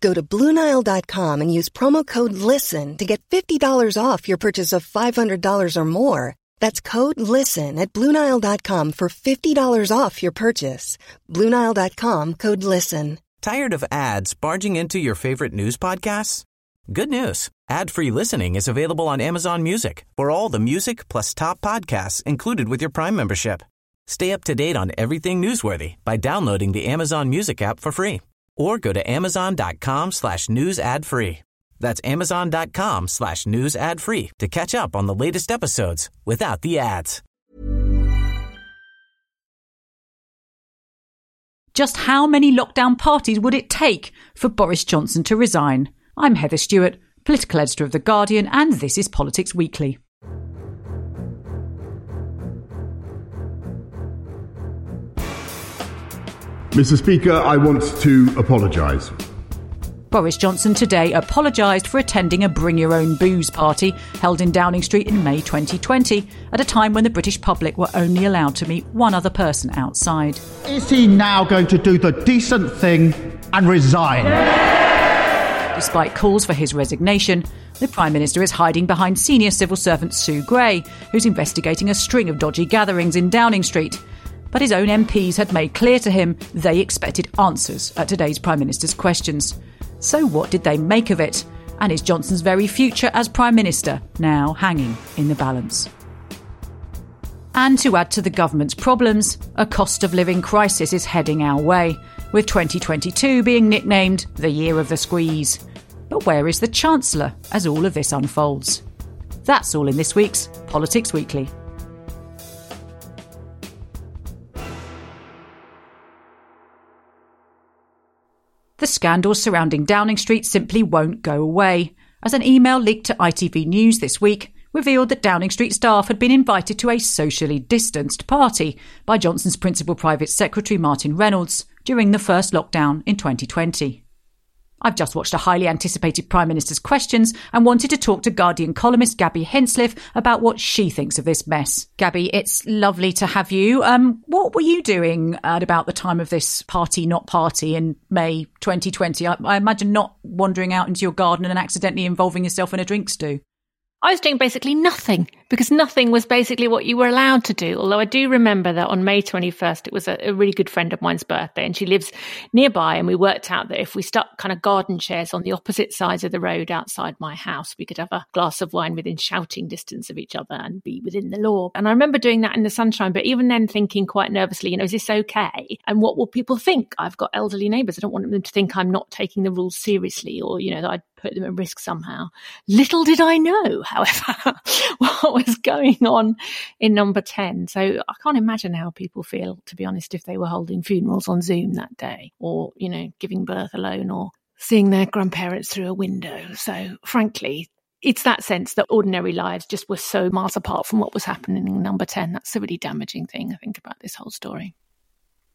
Go to Bluenile.com and use promo code LISTEN to get $50 off your purchase of $500 or more. That's code LISTEN at Bluenile.com for $50 off your purchase. Bluenile.com code LISTEN. Tired of ads barging into your favorite news podcasts? Good news. Ad-free listening is available on Amazon Music for all the music plus top podcasts included with your Prime membership. Stay up to date on everything newsworthy by downloading the Amazon Music app for free or go to amazon.com slash news ad free. That's amazon.com slash news ad free to catch up on the latest episodes without the ads. Just how many lockdown parties would it take for Boris Johnson to resign? I'm Heather Stewart, political editor of The Guardian, and this is Politics Weekly. Mr. Speaker, I want to apologise. Boris Johnson today apologised for attending a Bring Your Own Booze party held in Downing Street in May 2020, at a time when the British public were only allowed to meet one other person outside. Is he now going to do the decent thing and resign? Despite calls for his resignation, the Prime Minister is hiding behind senior civil servant Sue Gray, who's investigating a string of dodgy gatherings in Downing Street. But his own MPs had made clear to him they expected answers at today's Prime Minister's questions. So, what did they make of it? And is Johnson's very future as Prime Minister now hanging in the balance? And to add to the government's problems, a cost of living crisis is heading our way, with 2022 being nicknamed the year of the squeeze. But where is the Chancellor as all of this unfolds? That's all in this week's Politics Weekly. The scandals surrounding Downing Street simply won't go away, as an email leaked to ITV News this week revealed that Downing Street staff had been invited to a socially distanced party by Johnson's principal private secretary Martin Reynolds during the first lockdown in 2020. I've just watched a highly anticipated Prime Minister's questions and wanted to talk to Guardian columnist Gaby Hinsliff about what she thinks of this mess. Gaby, it's lovely to have you. Um, what were you doing at about the time of this party, not party, in May 2020? I, I imagine not wandering out into your garden and accidentally involving yourself in a drink stew. I was doing basically nothing because nothing was basically what you were allowed to do. Although I do remember that on May 21st, it was a, a, really good friend of mine's birthday and she lives nearby. And we worked out that if we stuck kind of garden chairs on the opposite sides of the road outside my house, we could have a glass of wine within shouting distance of each other and be within the law. And I remember doing that in the sunshine, but even then thinking quite nervously, you know, is this okay? And what will people think? I've got elderly neighbours. I don't want them to think I'm not taking the rules seriously or, you know, that I'd put them at risk somehow. Little did I know, however, what was going on in number 10. So I can't imagine how people feel, to be honest, if they were holding funerals on Zoom that day or, you know, giving birth alone or seeing their grandparents through a window. So frankly, it's that sense that ordinary lives just were so miles apart from what was happening in number 10. That's the really damaging thing, I think, about this whole story.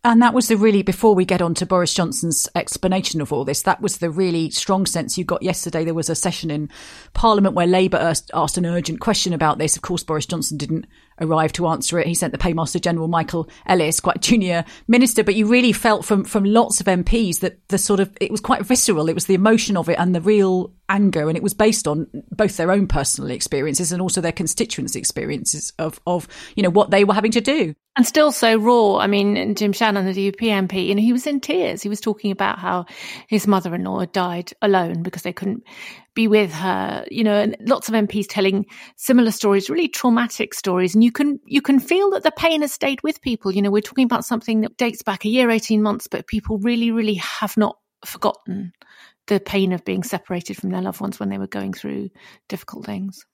And that was the really, before we get on to Boris Johnson's explanation of all this, that was the really strong sense you got yesterday. There was a session in Parliament where Labour asked, an urgent question about this. Of course, Boris Johnson didn't arrive to answer it. He sent the Paymaster General Michael Ellis, quite junior minister, but you really felt from, from lots of MPs that the sort of, it was quite visceral. It was the emotion of it and the real anger. And it was based on both their own personal experiences and also their constituents' experiences of, of, you know, what they were having to do and still so raw. I mean, Jim Shannon, the DUP MP, you know, he was in tears. He was talking about how his mother-in-law had died alone because they couldn't be with her, you know, and lots of MPs telling similar stories, really traumatic stories. And you can, you can feel that the pain has stayed with people. You know, we're talking about something that dates back a year, 18 months, but people really, really have not forgotten the pain of being separated from their loved ones when they were going through difficult things.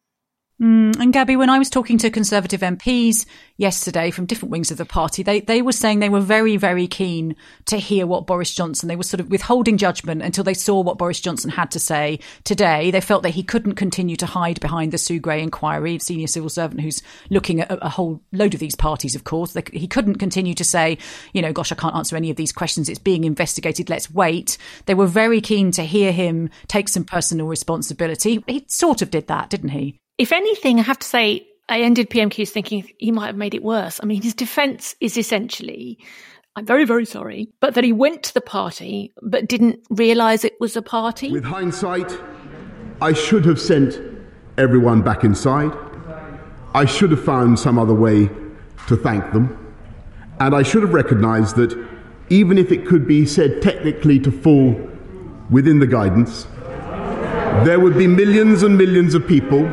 Mm, and Gaby, when I was talking to Conservative MPs yesterday from different wings of the party, they, they were saying they were very, very keen to hear what Boris Johnson, they were sort of withholding judgment until they saw what Boris Johnson had to say today. They felt that he couldn't continue to hide behind the Sue Gray inquiry, senior civil servant who's looking at a, a whole load of these parties, of course. They, he couldn't continue to say, you know, gosh, I can't answer any of these questions. It's being investigated. Let's wait. They were very keen to hear him take some personal responsibility. He sort of did that, didn't he? If anything, I have to say, I ended PMQs thinking he might have made it worse. I mean, his defense is essentially, I'm very, very sorry, but that he went to the party but didn't realize it was a party. With hindsight, I should have sent everyone back inside. I should have found some other way to thank them. And I should have recognized that even if it could be said technically to fall within the guidance, there would be millions and millions of people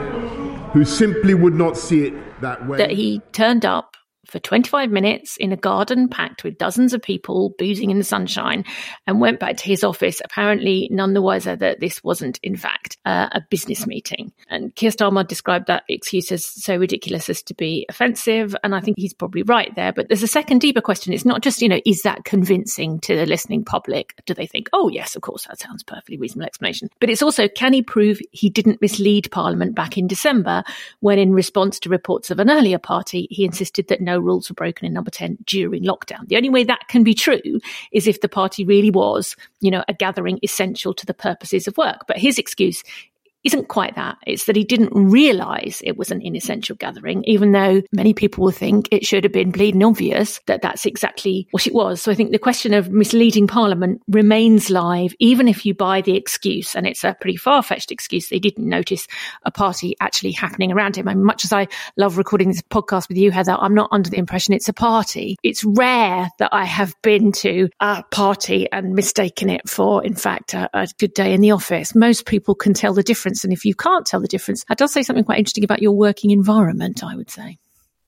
who simply would not see it that way. That he turned up for 25 minutes in a garden packed with dozens of people boozing in the sunshine and went back to his office, apparently none the wiser that this wasn't, in fact, uh, a business meeting. And Keir Starmer described that excuse as so ridiculous as to be offensive. And I think he's probably right there. But there's a second deeper question. It's not just, you know, is that convincing to the listening public? Do they think, oh, yes, of course, that sounds perfectly reasonable explanation? But it's also, can he prove he didn't mislead Parliament back in December when, in response to reports of an earlier party, he insisted that no rules were broken in number 10 during lockdown. The only way that can be true is if the party really was, you know, a gathering essential to the purposes of work. But his excuse isn't quite that. It's that he didn't realize it was an inessential gathering, even though many people will think it should have been bleeding obvious that that's exactly what it was. So I think the question of misleading Parliament remains live, even if you buy the excuse, and it's a pretty far fetched excuse. They didn't notice a party actually happening around him. And much as I love recording this podcast with you, Heather, I'm not under the impression it's a party. It's rare that I have been to a party and mistaken it for, in fact, a, a good day in the office. Most people can tell the difference difference. And if you can't tell the difference, that does say something quite interesting about your working environment, I would say.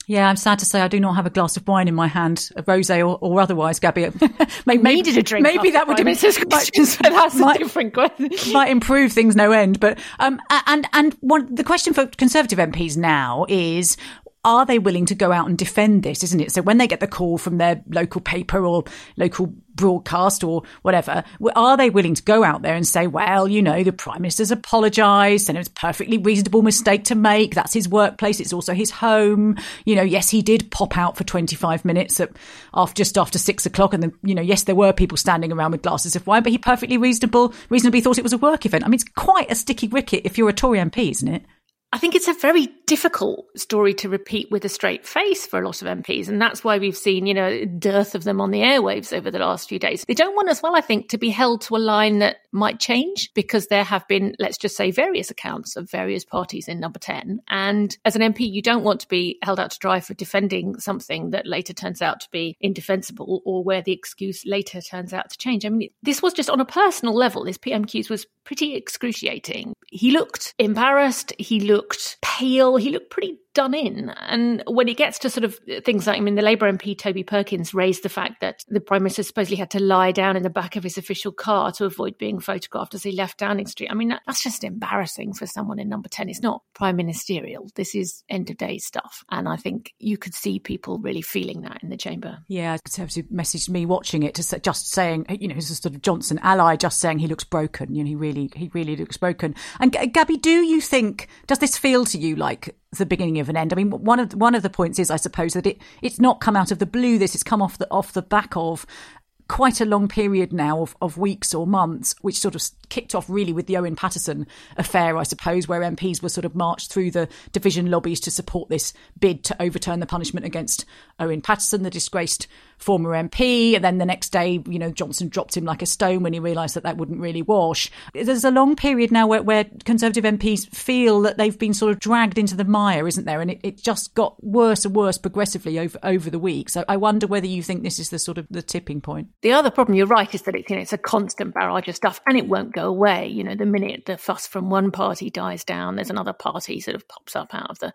Yeah, I'm sad to say I do not have a glass of wine in my hand, a rosé or, or otherwise, Gaby. maybe, maybe, needed a drink. Maybe that would have been questions, but that's might, a different question. might improve things no end. But um, and and one, the question for Conservative MPs now is are they willing to go out and defend this, isn't it? So when they get the call from their local paper or local broadcast or whatever, are they willing to go out there and say, well, you know, the Prime Minister's apologised and it was a perfectly reasonable mistake to make. That's his workplace. It's also his home. You know, yes, he did pop out for 25 minutes at, after, just after six o'clock. And then, you know, yes, there were people standing around with glasses of wine, but he perfectly reasonable, reasonably thought it was a work event. I mean, it's quite a sticky wicket if you're a Tory MP, isn't it? I think it's a very difficult story to repeat with a straight face for a lot of MPs. And that's why we've seen, you know, a dearth of them on the airwaves over the last few days. They don't want as well, I think, to be held to a line that might change because there have been, let's just say, various accounts of various parties in number 10. And as an MP, you don't want to be held out to dry for defending something that later turns out to be indefensible or where the excuse later turns out to change. I mean, this was just on a personal level. This PMQs was pretty excruciating. He looked embarrassed. He looked looked pale. He looked pretty done in. And when it gets to sort of things like, I mean, the Labour MP Toby Perkins raised the fact that the Prime Minister supposedly had to lie down in the back of his official car to avoid being photographed as he left Downing Street. I mean, that's just embarrassing for someone in number 10. It's not prime ministerial. This is end of day stuff. And I think you could see people really feeling that in the chamber. Yeah, Conservative messaged me watching it to just saying, you know, he's a sort of Johnson ally, just saying he looks broken. You know, he really, he really looks broken. And Gaby, do you think, does this feel to you like the beginning of an end. I mean, one of one of the points is, I suppose, that it it's not come out of the blue. This has come off the off the back of quite a long period now of, of weeks or months, which sort of kicked off really with the Owen Paterson affair, I suppose, where MPs were sort of marched through the division lobbies to support this bid to overturn the punishment against Owen Paterson, the disgraced former MP. And then the next day, you know, Johnson dropped him like a stone when he realised that that wouldn't really wash. There's a long period now where, where Conservative MPs feel that they've been sort of dragged into the mire, isn't there? And it, it just got worse and worse progressively over over the week. So I wonder whether you think this is the sort of the tipping point. The other problem, you're right, is that it's, you know, it's a constant barrage of stuff and it won't go away. You know, the minute the fuss from one party dies down, there's another party sort of pops up out of the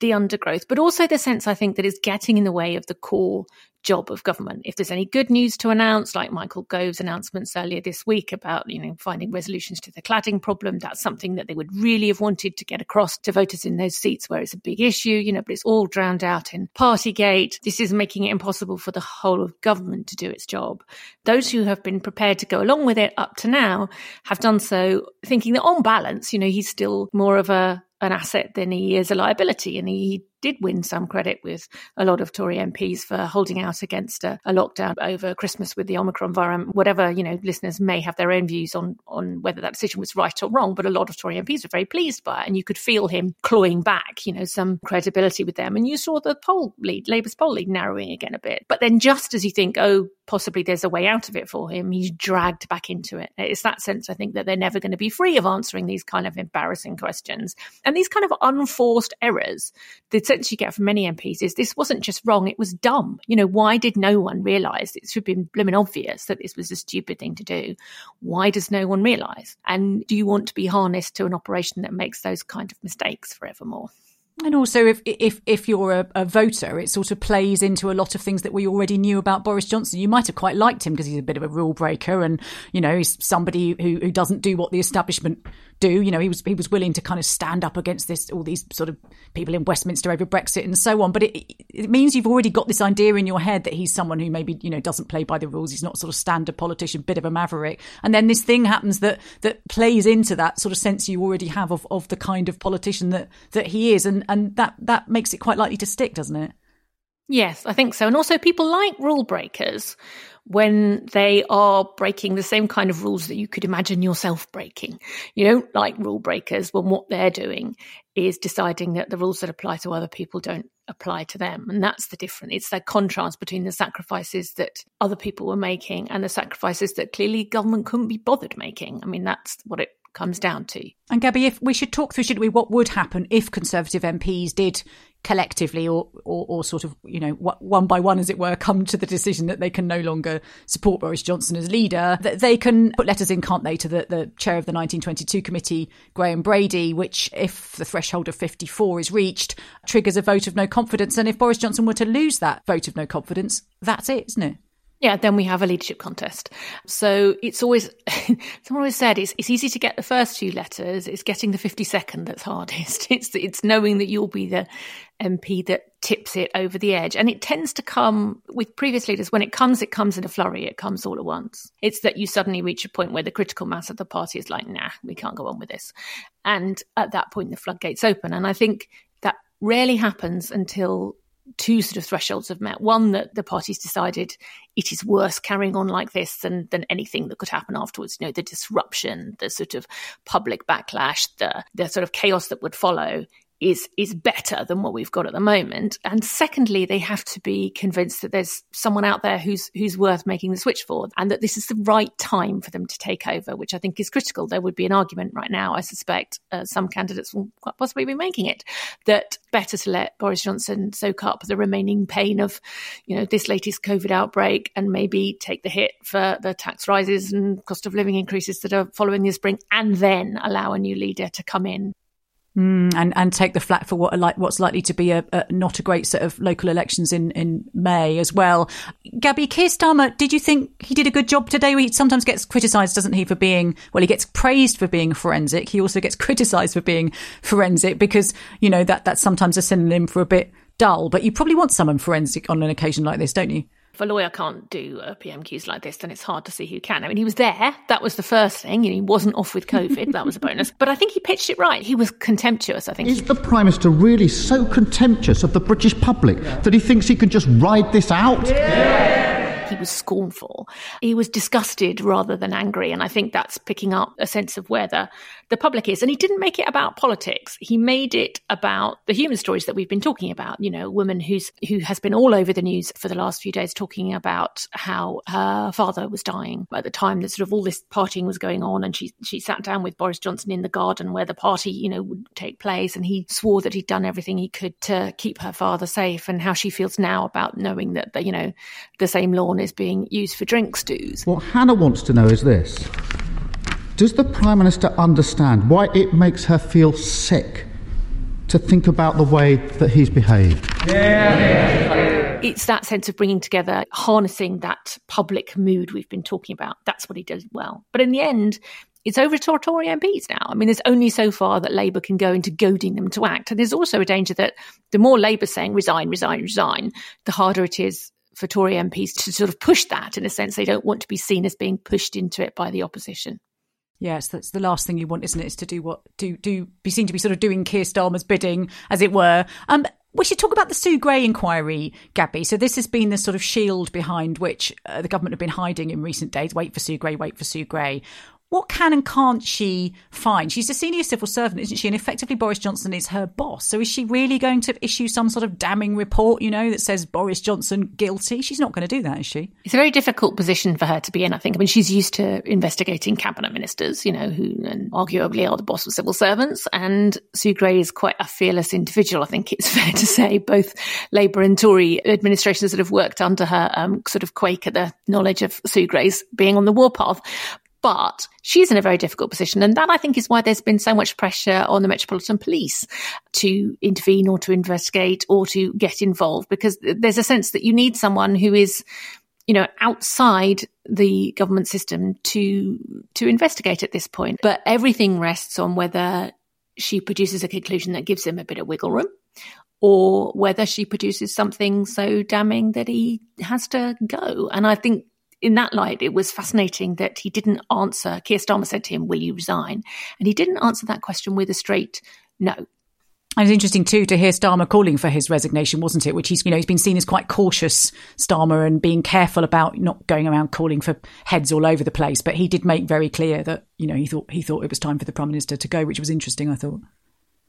the undergrowth. But also the sense, I think, that is getting in the way of the core job of government. If there's any good news to announce, like Michael Gove's announcements earlier this week about, you know, finding resolutions to the cladding problem, that's something that they would really have wanted to get across to voters in those seats where it's a big issue, you know, but it's all drowned out in Partygate. This is making it impossible for the whole of government to do its job. Those who have been prepared to go along with it up to now have done so thinking that on balance, you know, he's still more of a an asset than he is a liability. And he did win some credit with a lot of Tory MPs for holding out against a, a, lockdown over Christmas with the Omicron variant. Whatever, you know, listeners may have their own views on, on whether that decision was right or wrong, but a lot of Tory MPs were very pleased by it. And you could feel him clawing back, you know, some credibility with them. And you saw the poll lead, Labour's poll lead narrowing again a bit. But then just as you think, oh, possibly there's a way out of it for him, he's dragged back into it. It's that sense, I think, that they're never going to be free of answering these kind of embarrassing questions. And these kind of unforced errors, the sense you get from many MPs is this wasn't just wrong, it was dumb. You know, why did no one realise? It should have been blooming obvious that this was a stupid thing to do. Why does no one realise? And do you want to be harnessed to an operation that makes those kind of mistakes forevermore? And also, if if if you're a, a, voter, it sort of plays into a lot of things that we already knew about Boris Johnson. You might have quite liked him because he's a bit of a rule breaker, and you know he's somebody who who doesn't do what the establishment do. You know, he was he was willing to kind of stand up against this all these sort of people in Westminster over Brexit and so on. But it it means you've already got this idea in your head that he's someone who maybe you know doesn't play by the rules. He's not sort of standard politician, bit of a maverick. And then this thing happens that that plays into that sort of sense you already have of of the kind of politician that that he is, and and that that makes it quite likely to stick, doesn't it? Yes, I think so. And also, people like rule breakers when they are breaking the same kind of rules that you could imagine yourself breaking. You don't like rule breakers when what they're doing is deciding that the rules that apply to other people don't apply to them. And that's the difference. It's that contrast between the sacrifices that other people were making and the sacrifices that clearly government couldn't be bothered making. I mean, that's what it comes down to. And Gaby, if we should talk through, should we, what would happen if Conservative MPs did collectively or, or, or, sort of, you know, one by one, as it were, come to the decision that they can no longer support Boris Johnson as leader, that they can put letters in, can't they, to the, the chair of the 1922 committee, Graham Brady, which, if the threshold of 54 is reached, triggers a vote of no confidence. And if Boris Johnson were to lose that vote of no confidence, that's it, isn't it? Yeah, then we have a leadership contest. So it's always, someone always said it's, it's easy to get the first few letters. It's getting the 52nd that's hardest. It's, it's knowing that you'll be the MP that tips it over the edge. And it tends to come with previous leaders. When it comes, it comes in a flurry. It comes all at once. It's that you suddenly reach a point where the critical mass of the party is like, nah, we can't go on with this. And at that point, the floodgates open. And I think that rarely happens until two sort of thresholds have met. One that the parties decided it is worse carrying on like this than than anything that could happen afterwards. You know, the disruption, the sort of public backlash, the the sort of chaos that would follow is is better than what we've got at the moment. And secondly, they have to be convinced that there's someone out there who's who's worth making the switch for, and that this is the right time for them to take over, which I think is critical. There would be an argument right now, I suspect, uh, some candidates will quite possibly be making it that better to let Boris Johnson soak up the remaining pain of, you know, this latest COVID outbreak, and maybe take the hit for the tax rises and cost of living increases that are following the spring, and then allow a new leader to come in Mm, and and take the flat for what like what's likely to be a, a, not a great set of local elections in, in May as well. Gaby Keir Starmer, did you think he did a good job today? He sometimes gets criticised, doesn't he, for being well, he gets praised for being forensic. He also gets criticised for being forensic because you know that that's sometimes a synonym for a bit dull. But you probably want someone forensic on an occasion like this, don't you? If a lawyer can't do a PMQs like this, then it's hard to see who can. I mean, he was there. That was the first thing. You know, he wasn't off with COVID. that was a bonus. But I think he pitched it right. He was contemptuous, I think. Is the Prime Minister really so contemptuous of the British public yeah. that he thinks he can just ride this out? Yeah he was scornful. He was disgusted rather than angry. And I think that's picking up a sense of where the, the public is. And he didn't make it about politics. He made it about the human stories that we've been talking about. You know, a woman who's who has been all over the news for the last few days talking about how her father was dying at the time that sort of all this partying was going on. And she she sat down with Boris Johnson in the garden where the party, you know, would take place. And he swore that he'd done everything he could to keep her father safe and how she feels now about knowing that, the, you know, the same lawn is being used for drink stews. What Hannah wants to know is this Does the Prime Minister understand why it makes her feel sick to think about the way that he's behaved? Yeah. it's that sense of bringing together, harnessing that public mood we've been talking about. That's what he does well. But in the end, it's over to Tory MPs now. I mean, there's only so far that Labour can go into goading them to act. And there's also a danger that the more Labour saying resign, resign, resign, the harder it is for Tory MPs to sort of push that in a sense. They don't want to be seen as being pushed into it by the opposition. Yes, that's the last thing you want, isn't it? Is to do what do do be seen to be sort of doing Keir Starmer's bidding, as it were. Um, we should talk about the Sue Gray inquiry, Gaby. So this has been the sort of shield behind which uh, the government have been hiding in recent days. Wait for Sue Gray, wait for Sue Gray what can and can't she find? She's a senior civil servant, isn't she? And effectively, Boris Johnson is her boss. So is she really going to issue some sort of damning report, you know, that says Boris Johnson guilty? She's not going to do that, is she? It's a very difficult position for her to be in, I think. I mean, she's used to investigating cabinet ministers, you know, who and arguably are the boss of civil servants. And Sue Gray is quite a fearless individual, I think it's fair to say. Both Labour and Tory administrations that have worked under her um, sort of quake at the knowledge of Sue Gray's being on the warpath. But she's in a very difficult position. And that I think is why there's been so much pressure on the Metropolitan Police to intervene or to investigate or to get involved because there's a sense that you need someone who is you know outside the government system to to investigate at this point but everything rests on whether she produces a conclusion that gives him a bit of wiggle room or whether she produces something so damning that he has to go and i think in that light, it was fascinating that he didn't answer. Keir Starmer said to him, Will you resign? And he didn't answer that question with a straight no. And it's interesting too to hear Starmer calling for his resignation, wasn't it? Which he's, you know, he's been seen as quite cautious, Starmer, and being careful about not going around calling for heads all over the place. But he did make very clear that, you know, he thought he thought it was time for the prime minister to go, which was interesting. I thought.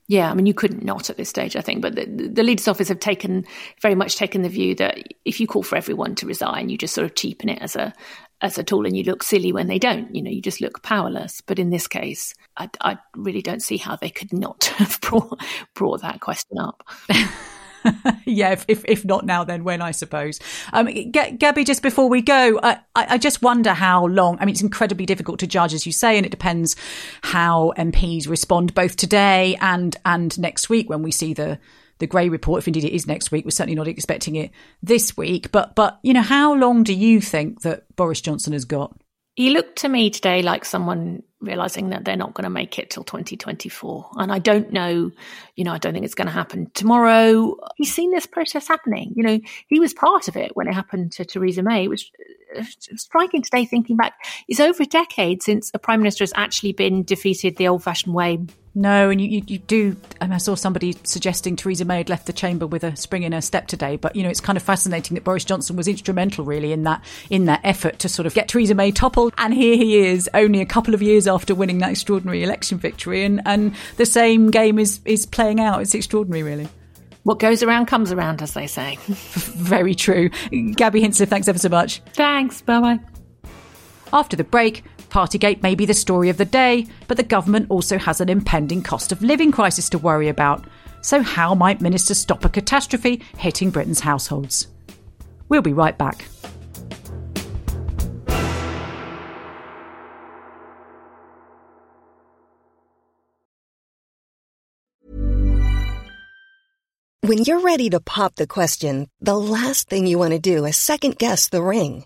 Yeah, I mean, you couldn't not at this stage, I think. But the, the leaders' office have taken very much taken the view that if you call for everyone to resign, you just sort of cheapen it as a as a tool, and you look silly when they don't. You know, you just look powerless. But in this case, I, I really don't see how they could not have brought brought that question up. yeah, if, if, if not now, then when? I suppose. Um, G- Gaby, just before we go, I, I just wonder how long. I mean, it's incredibly difficult to judge, as you say, and it depends how MPs respond both today and and next week when we see the the Gray report. If indeed it is next week, we're certainly not expecting it this week. But but you know, how long do you think that Boris Johnson has got? He looked to me today like someone realizing that they're not going to make it till 2024. And I don't know, you know, I don't think it's going to happen tomorrow. He's seen this process happening. You know, he was part of it when it happened to Theresa May. It was uh, striking today thinking back. It's over a decade since a prime minister has actually been defeated the old fashioned way no, and you, you, you do. Um, I saw somebody suggesting Theresa May had left the chamber with a spring in her step today. But you know, it's kind of fascinating that Boris Johnson was instrumental, really, in that in that effort to sort of get Theresa May toppled. And here he is, only a couple of years after winning that extraordinary election victory, and and the same game is is playing out. It's extraordinary, really. What goes around comes around, as they say. Very true. Gaby Hinsliff, thanks ever so much. Thanks. Bye bye. After the break, Partygate may be the story of the day, but the government also has an impending cost of living crisis to worry about. So, how might ministers stop a catastrophe hitting Britain's households? We'll be right back. When you're ready to pop the question, the last thing you want to do is second guess the ring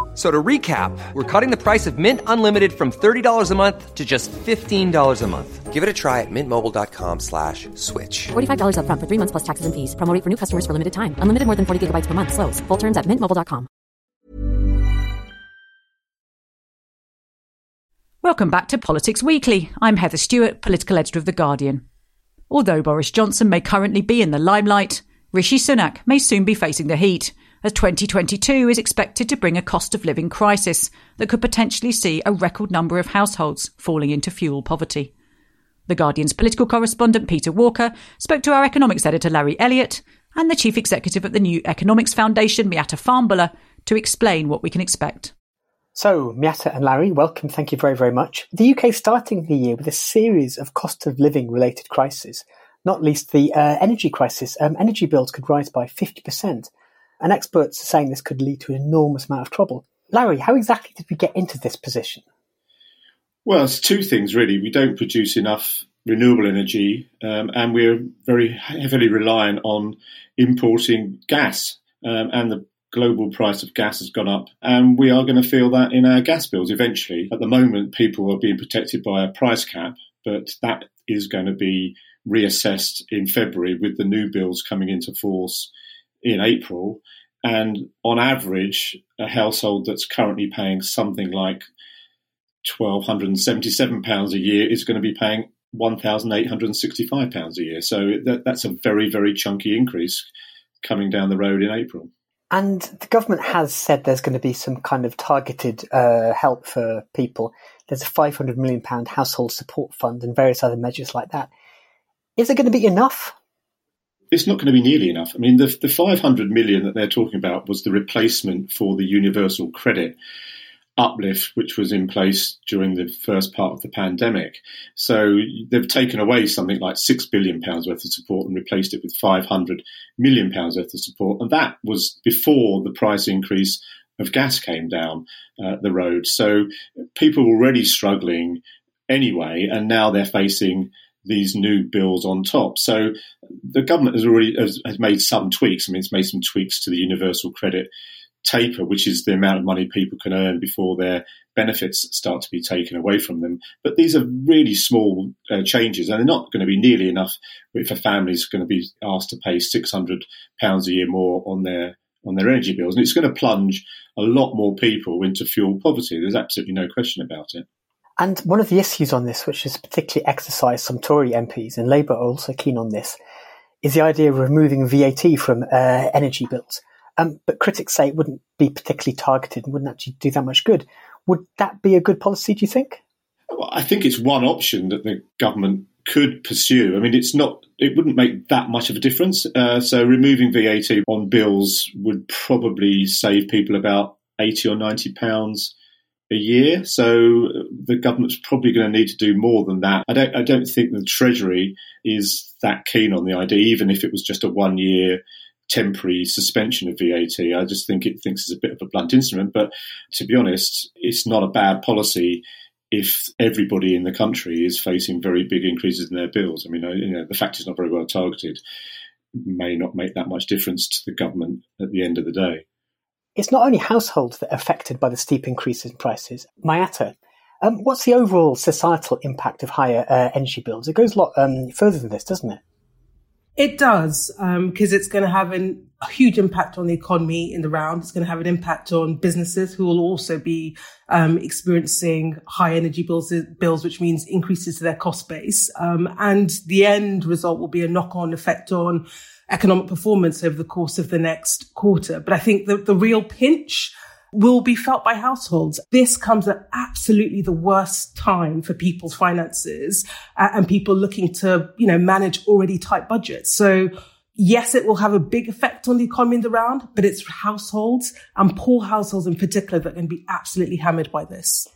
So to recap, we're cutting the price of Mint Unlimited from $30 a month to just $15 a month. Give it a try at mintmobile.com slash switch. $45 up front for three months plus taxes and fees. Promo for new customers for limited time. Unlimited more than 40 gigabytes per month. Slows. Full terms at mintmobile.com. Welcome back to Politics Weekly. I'm Heather Stewart, political editor of The Guardian. Although Boris Johnson may currently be in the limelight, Rishi Sunak may soon be facing the heat as 2022 is expected to bring a cost of living crisis that could potentially see a record number of households falling into fuel poverty. The Guardian's political correspondent Peter Walker spoke to our economics editor Larry Elliott and the chief executive at the New Economics Foundation, Miatta Fahnbulleh, to explain what we can expect. So, Miatta and Larry, welcome. Thank you very, very much. The UK starting the year with a series of cost of living related crises, not least the uh, energy crisis. Um, energy bills could rise by 50%, and experts are saying this could lead to an enormous amount of trouble. Larry, how exactly did we get into this position? Well, it's two things really. We don't produce enough renewable energy, um, and we're very heavily reliant on importing gas. Um, and the global price of gas has gone up, and we are going to feel that in our gas bills eventually. At the moment, people are being protected by a price cap, but that is going to be reassessed in February with the new bills coming into force in April. And on average, a household that's currently paying something like £1,277 a year is going to be paying £1,865 a year. So that, that's a very, very chunky increase coming down the road in April. And the government has said there's going to be some kind of targeted uh, help for people. There's a £500 million household support fund and various other measures like that. Is it going to be enough? It's not going to be nearly enough. I mean, the, the 500 million that they're talking about was the replacement for the universal credit uplift which was in place during the first part of the pandemic. So they've taken away something like six billion pounds worth of support and replaced it with 500 million pounds worth of support. And that was before the price increase of gas came down uh, the road. So people were already struggling anyway, and now they're facing these new bills on top. So the government has already has, has made some tweaks. I mean, it's made some tweaks to the universal credit taper, which is the amount of money people can earn before their benefits start to be taken away from them. But these are really small uh, changes, and they're not going to be nearly enough if a family is going to be asked to pay six hundred pounds a year more on their on their energy bills, and it's going to plunge a lot more people into fuel poverty. There's absolutely no question about it. And one of the issues on this, which has particularly exercised some Tory MPs, and Labour are also keen on this, is the idea of removing VAT from uh, energy bills. Um, but critics say it wouldn't be particularly targeted and wouldn't actually do that much good. Would that be a good policy, do you think? Well, I think it's one option that the government could pursue. I mean, it's not, it wouldn't make that much of a difference. Uh, so removing VAT on bills would probably save people about 80 or 90 pounds a year. So the government's probably going to need to do more than that. I don't, I don't think the Treasury is that keen on the idea, even if it was just a one year temporary suspension of VAT. I just think it thinks it's a bit of a blunt instrument. But to be honest, it's not a bad policy if everybody in the country is facing very big increases in their bills. I mean, you know, the fact it's not very well targeted may not make that much difference to the government at the end of the day. It's not only households that are affected by the steep increases in prices. Miatta, um, what's the overall societal impact of higher uh, energy bills? It goes a lot um, further than this, doesn't it? It does, because um, it's going to have an, a huge impact on the economy in the round. It's going to have an impact on businesses who will also be um, experiencing high energy bills, bills, which means increases to their cost base. Um, and the end result will be a knock-on effect on economic performance over the course of the next quarter. But I think the, the real pinch will be felt by households. This comes at absolutely the worst time for people's finances uh, and people looking to, you know, manage already tight budgets. So yes, it will have a big effect on the economy in the round, but it's households and poor households in particular that can be absolutely hammered by this.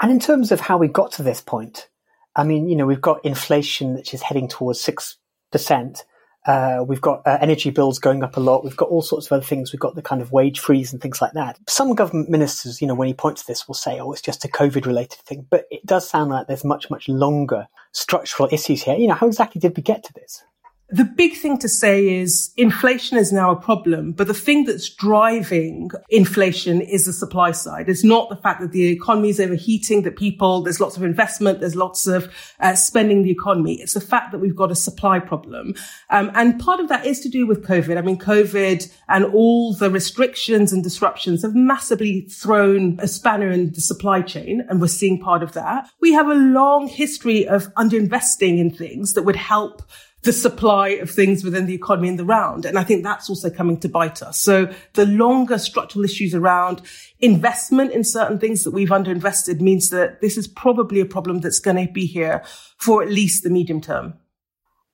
And in terms of how we got to this point, I mean, you know, we've got inflation which is heading towards 6%. Uh, we've got uh, energy bills going up a lot. We've got all sorts of other things. We've got the kind of wage freeze and things like that. Some government ministers, you know, when he points to this, will say, "Oh, it's just a COVID-related thing," but it does sound like there's much, much longer structural issues here. You know, how exactly did we get to this? The big thing to say is inflation is now a problem, but the thing that's driving inflation is the supply side. It's not the fact that the economy is overheating, that people, there's lots of investment, there's lots of uh, spending the economy. It's the fact that we've got a supply problem. Um, and part of that is to do with COVID. I mean, COVID and all the restrictions and disruptions have massively thrown a spanner in the supply chain. And we're seeing part of that. We have a long history of underinvesting in things that would help the supply of things within the economy in the round. And I think that's also coming to bite us. So the longer structural issues around investment in certain things that we've underinvested means that this is probably a problem that's going to be here for at least the medium term.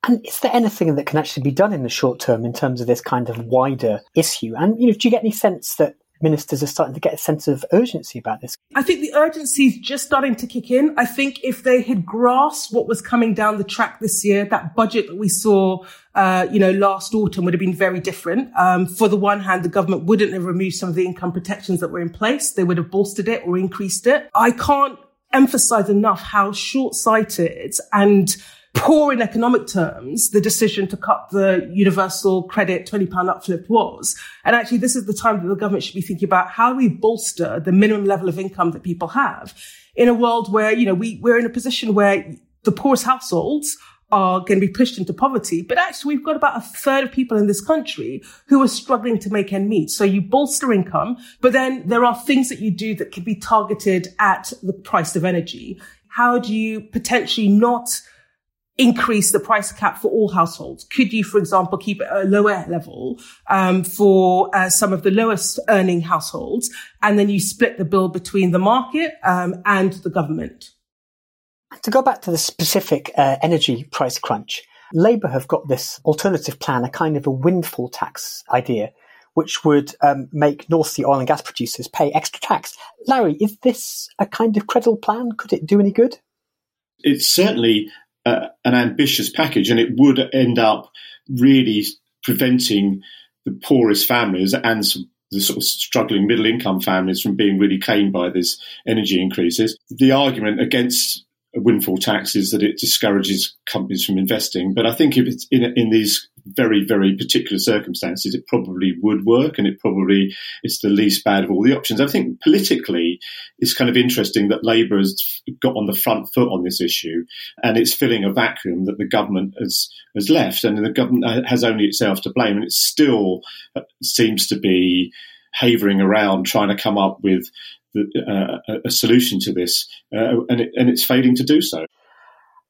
And is there anything that can actually be done in the short term in terms of this kind of wider issue? And you know, do you get any sense that ministers are starting to get a sense of urgency about this? I think the urgency is just starting to kick in. I think if they had grasped what was coming down the track this year, that budget that we saw, uh, you know, last autumn would have been very different. Um, for the one hand, the government wouldn't have removed some of the income protections that were in place. They would have bolstered it or increased it. I can't emphasize enough how short-sighted and poor in economic terms the decision to cut the universal credit £20 uplift was. And actually, this is the time that the government should be thinking about how do we bolster the minimum level of income that people have in a world where, you know, we, we're in a position where the poorest households are going to be pushed into poverty. But actually, we've got about a third of people in this country who are struggling to make ends meet. So you bolster income, but then there are things that you do that can be targeted at the price of energy. How do you potentially not increase the price cap for all households? Could you, for example, keep it at a lower level um, for uh, some of the lowest earning households, and then you split the bill between the market um, and the government? To go back to the specific uh, energy price crunch, Labour have got this alternative plan, a kind of a windfall tax idea, which would um, make North Sea oil and gas producers pay extra tax. Larry, is this a kind of credible plan? Could it do any good? It's certainly uh, an ambitious package, and it would end up really preventing the poorest families and the sort of struggling middle income families from being really claimed by these energy increases. The argument against windfall tax is that it discourages companies from investing. But I think if it's in, in these very, very particular circumstances, it probably would work and it probably is the least bad of all the options. I think politically, it's kind of interesting that Labour has got on the front foot on this issue and it's filling a vacuum that the government has, has left and the government has only itself to blame and it still uh, seems to be havering around trying to come up with uh, a solution to this, uh, and, it, and it's failing to do so.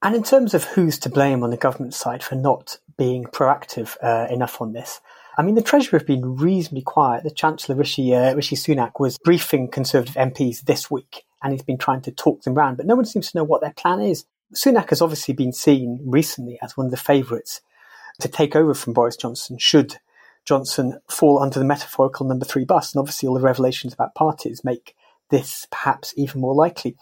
And in terms of who's to blame on the government side for not being proactive uh, enough on this, I mean, the Treasury have been reasonably quiet. The Chancellor, Rishi, uh, Rishi Sunak, was briefing Conservative MPs this week, and he's been trying to talk them round, but no one seems to know what their plan is. Sunak has obviously been seen recently as one of the favourites to take over from Boris Johnson should Johnson fall under the metaphorical number three bus. And obviously, all the revelations about parties make this perhaps even more likely.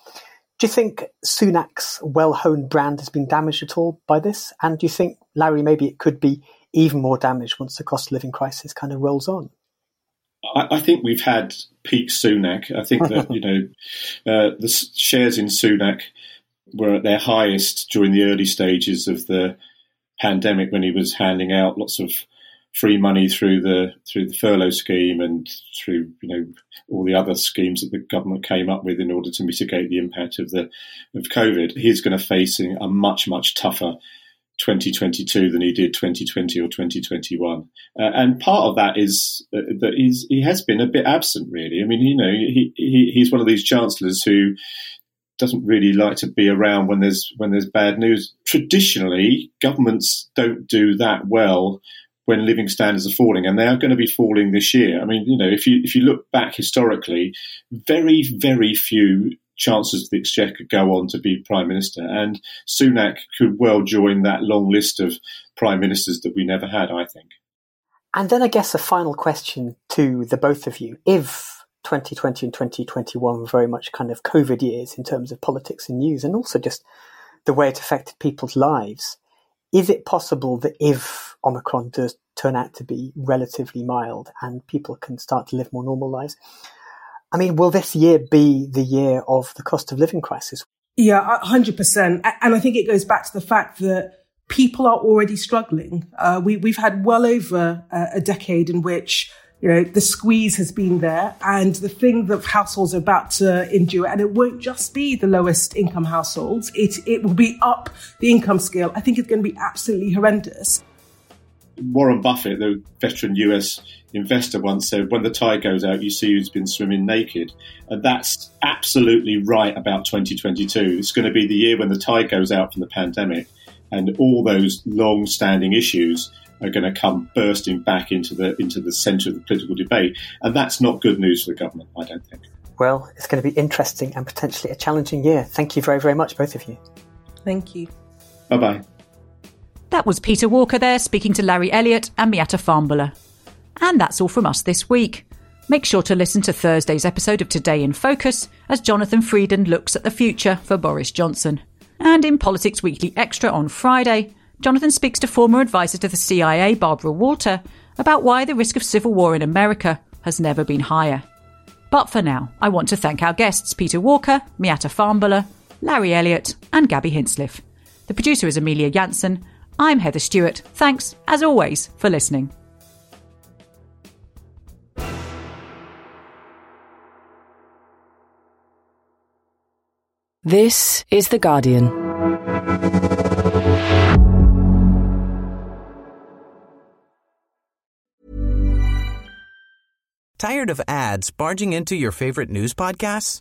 Do you think Sunak's well honed brand has been damaged at all by this? And do you think, Larry, maybe it could be even more damaged once the cost of living crisis kind of rolls on? I, I think we've had peak Sunak. I think that, you know, uh, the shares in Sunak were at their highest during the early stages of the pandemic when he was handing out lots of free money through the through the furlough scheme and through you know all the other schemes that the government came up with in order to mitigate the impact of the of COVID, he's going to face a much much tougher 2022 than he did 2020 or 2021. Uh, and part of that is uh, that he's, he has been a bit absent, really. I mean, you know, he, he, he's one of these chancellors who doesn't really like to be around when there's when there's bad news. Traditionally, governments don't do that well when living standards are falling, and they are going to be falling this year. I mean, you know, if you if you look back historically, very very few chances of the exchequer go on to be prime minister, and Sunak could well join that long list of prime ministers that we never had. I think. And then I guess a final question to the both of you: If 2020 and 2021 were very much kind of COVID years in terms of politics and news, and also just the way it affected people's lives is it possible that if Omicron does turn out to be relatively mild and people can start to live more normal lives, I mean, will this year be the year of the cost of living crisis? Yeah, 100%. And I think it goes back to the fact that people are already struggling. Uh, we, we've had well over a decade in which you know, the squeeze has been there and the thing that households are about to endure, and it won't just be the lowest income households, it, it will be up the income scale. I think it's going to be absolutely horrendous. Warren Buffett, the veteran US investor, once said, When the tide goes out, you see who's been swimming naked. And that's absolutely right about 2022. It's going to be the year when the tide goes out from the pandemic and all those long-standing issues are going to come bursting back into the into the centre of the political debate, and that's not good news for the government. I don't think. Well, it's going to be interesting and potentially a challenging year. Thank you very, very much, both of you. Thank you. Bye bye. That was Peter Walker there speaking to Larry Elliott and Miatta Fahnbulleh. And that's all from us this week. Make sure to listen to Thursday's episode of Today in Focus as Jonathan Freedland looks at the future for Boris Johnson. And in Politics Weekly Extra on Friday, Jonathan speaks to former advisor to the CIA, Barbara Walter, about why the risk of civil war in America has never been higher. But for now, I want to thank our guests Peter Walker, Miatta Fahnbulleh, Larry Elliott, and Gaby Hinsliff. The producer is Amelia Janssen. I'm Heather Stewart. Thanks, as always, for listening. This is The Guardian. Tired of ads barging into your favorite news podcasts?